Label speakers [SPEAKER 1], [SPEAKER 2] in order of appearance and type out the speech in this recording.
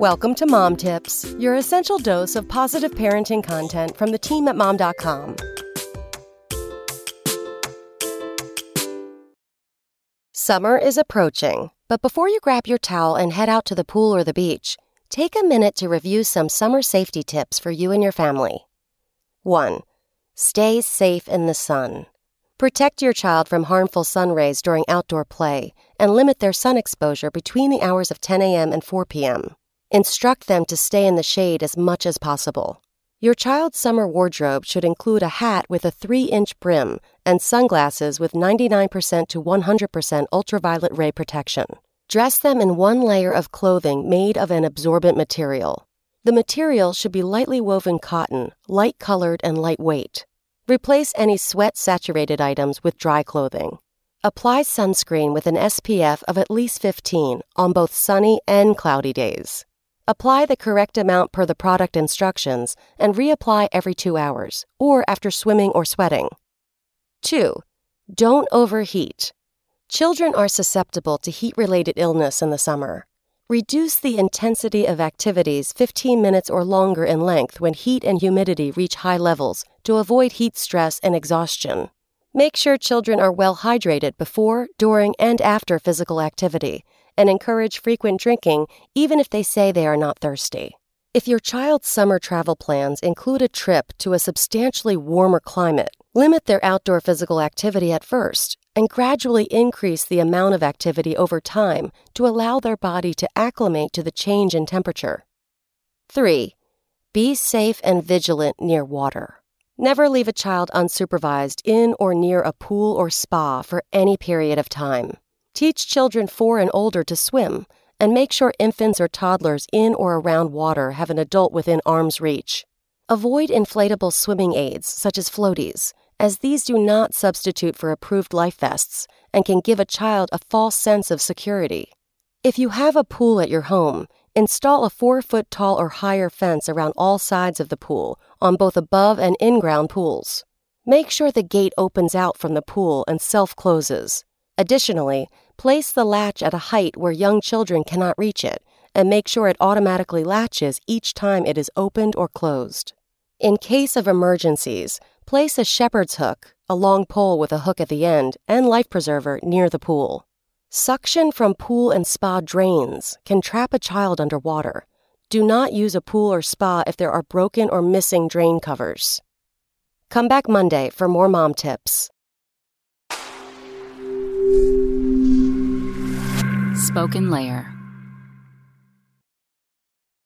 [SPEAKER 1] Welcome to Mom Tips, your essential dose of positive parenting content from the team at mom.com. Summer is approaching, but before you grab your towel and head out to the pool or the beach, take a minute to review some summer safety tips for you and your family. 1. Stay safe in the sun. Protect your child from harmful sun rays during outdoor play and limit their sun exposure between the hours of 10 a.m. and 4 p.m. Instruct them to stay in the shade as much as possible. Your child's summer wardrobe should include a hat with a 3 inch brim and sunglasses with 99% to 100% ultraviolet ray protection. Dress them in one layer of clothing made of an absorbent material. The material should be lightly woven cotton, light colored, and lightweight. Replace any sweat saturated items with dry clothing. Apply sunscreen with an SPF of at least 15 on both sunny and cloudy days. Apply the correct amount per the product instructions and reapply every two hours or after swimming or sweating. 2. Don't overheat. Children are susceptible to heat related illness in the summer. Reduce the intensity of activities 15 minutes or longer in length when heat and humidity reach high levels to avoid heat stress and exhaustion. Make sure children are well hydrated before, during, and after physical activity, and encourage frequent drinking even if they say they are not thirsty. If your child's summer travel plans include a trip to a substantially warmer climate, limit their outdoor physical activity at first and gradually increase the amount of activity over time to allow their body to acclimate to the change in temperature. 3. Be safe and vigilant near water. Never leave a child unsupervised in or near a pool or spa for any period of time. Teach children four and older to swim, and make sure infants or toddlers in or around water have an adult within arm's reach. Avoid inflatable swimming aids such as floaties as these do not substitute for approved life vests and can give a child a false sense of security. If you have a pool at your home, install a four foot tall or higher fence around all sides of the pool on both above and in ground pools. Make sure the gate opens out from the pool and self closes. Additionally, place the latch at a height where young children cannot reach it and make sure it automatically latches each time it is opened or closed. In case of emergencies, Place a shepherd's hook, a long pole with a hook at the end, and life preserver near the pool. Suction from pool and spa drains can trap a child underwater. Do not use a pool or spa if there are broken or missing drain covers. Come back Monday for more mom tips.
[SPEAKER 2] Spoken Layer